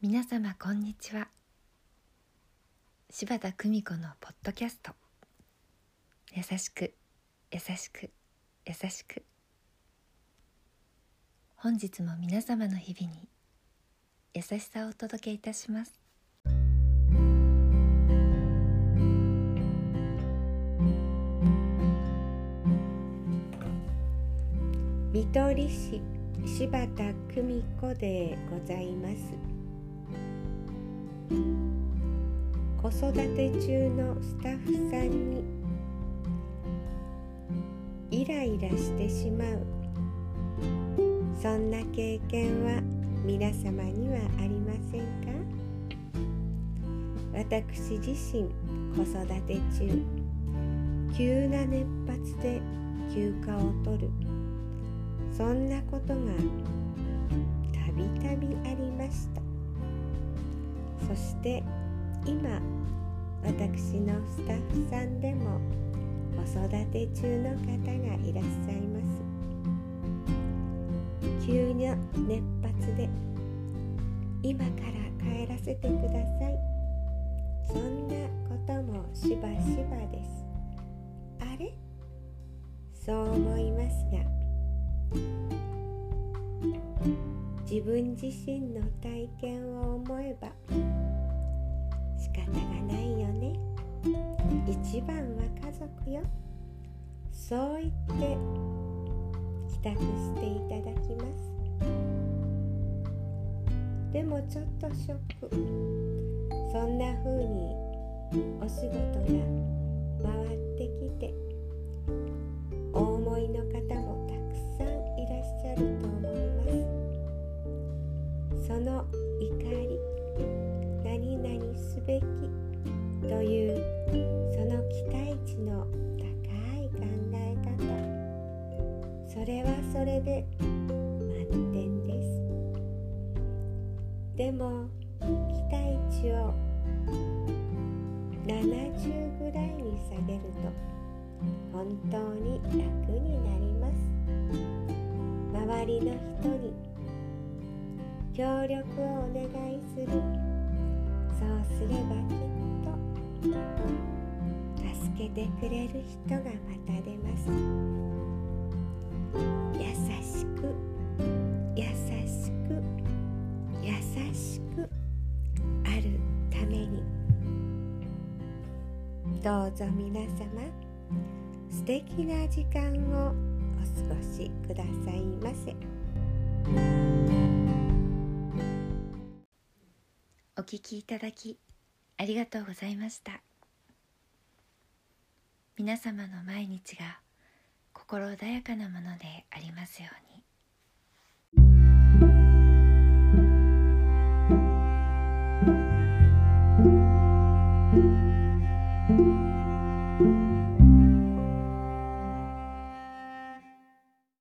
皆様こんにちは。柴田久美子のポッドキャスト。優しく優しく優しく。本日も皆様の日々に優しさをお届けいたします。見取り師柴田久美子でございます。子育て中のスタッフさんにイライラしてしまう。そんな経験は皆様にはありませんか？私自身子育て中。急な熱発で休暇を取る。そんなことがたびたびありました。そして今私のスタッフさんでも子育て中の方がいらっしゃいます。急な熱発で今から帰らせてください。そんなこともしばしばです。あれ？そう思いますが自分自身の体験を思えば仕方がないよね。一番は家族よ。そう言って帰宅していただきます。でもちょっとショック。そんな風にお仕事がというその期待値の高い考え方それはそれで満点ですでも期待値を70ぐらいに下げると本当に楽になります。周りの人に協力をお願いする。けてくれる人がまた出ます。優しく優しく優しくあるために。どうぞ皆様素敵な時間をお過ごしくださいませ。お聞きいただきありがとうございました。皆様の毎日が心穏やかなものでありますように。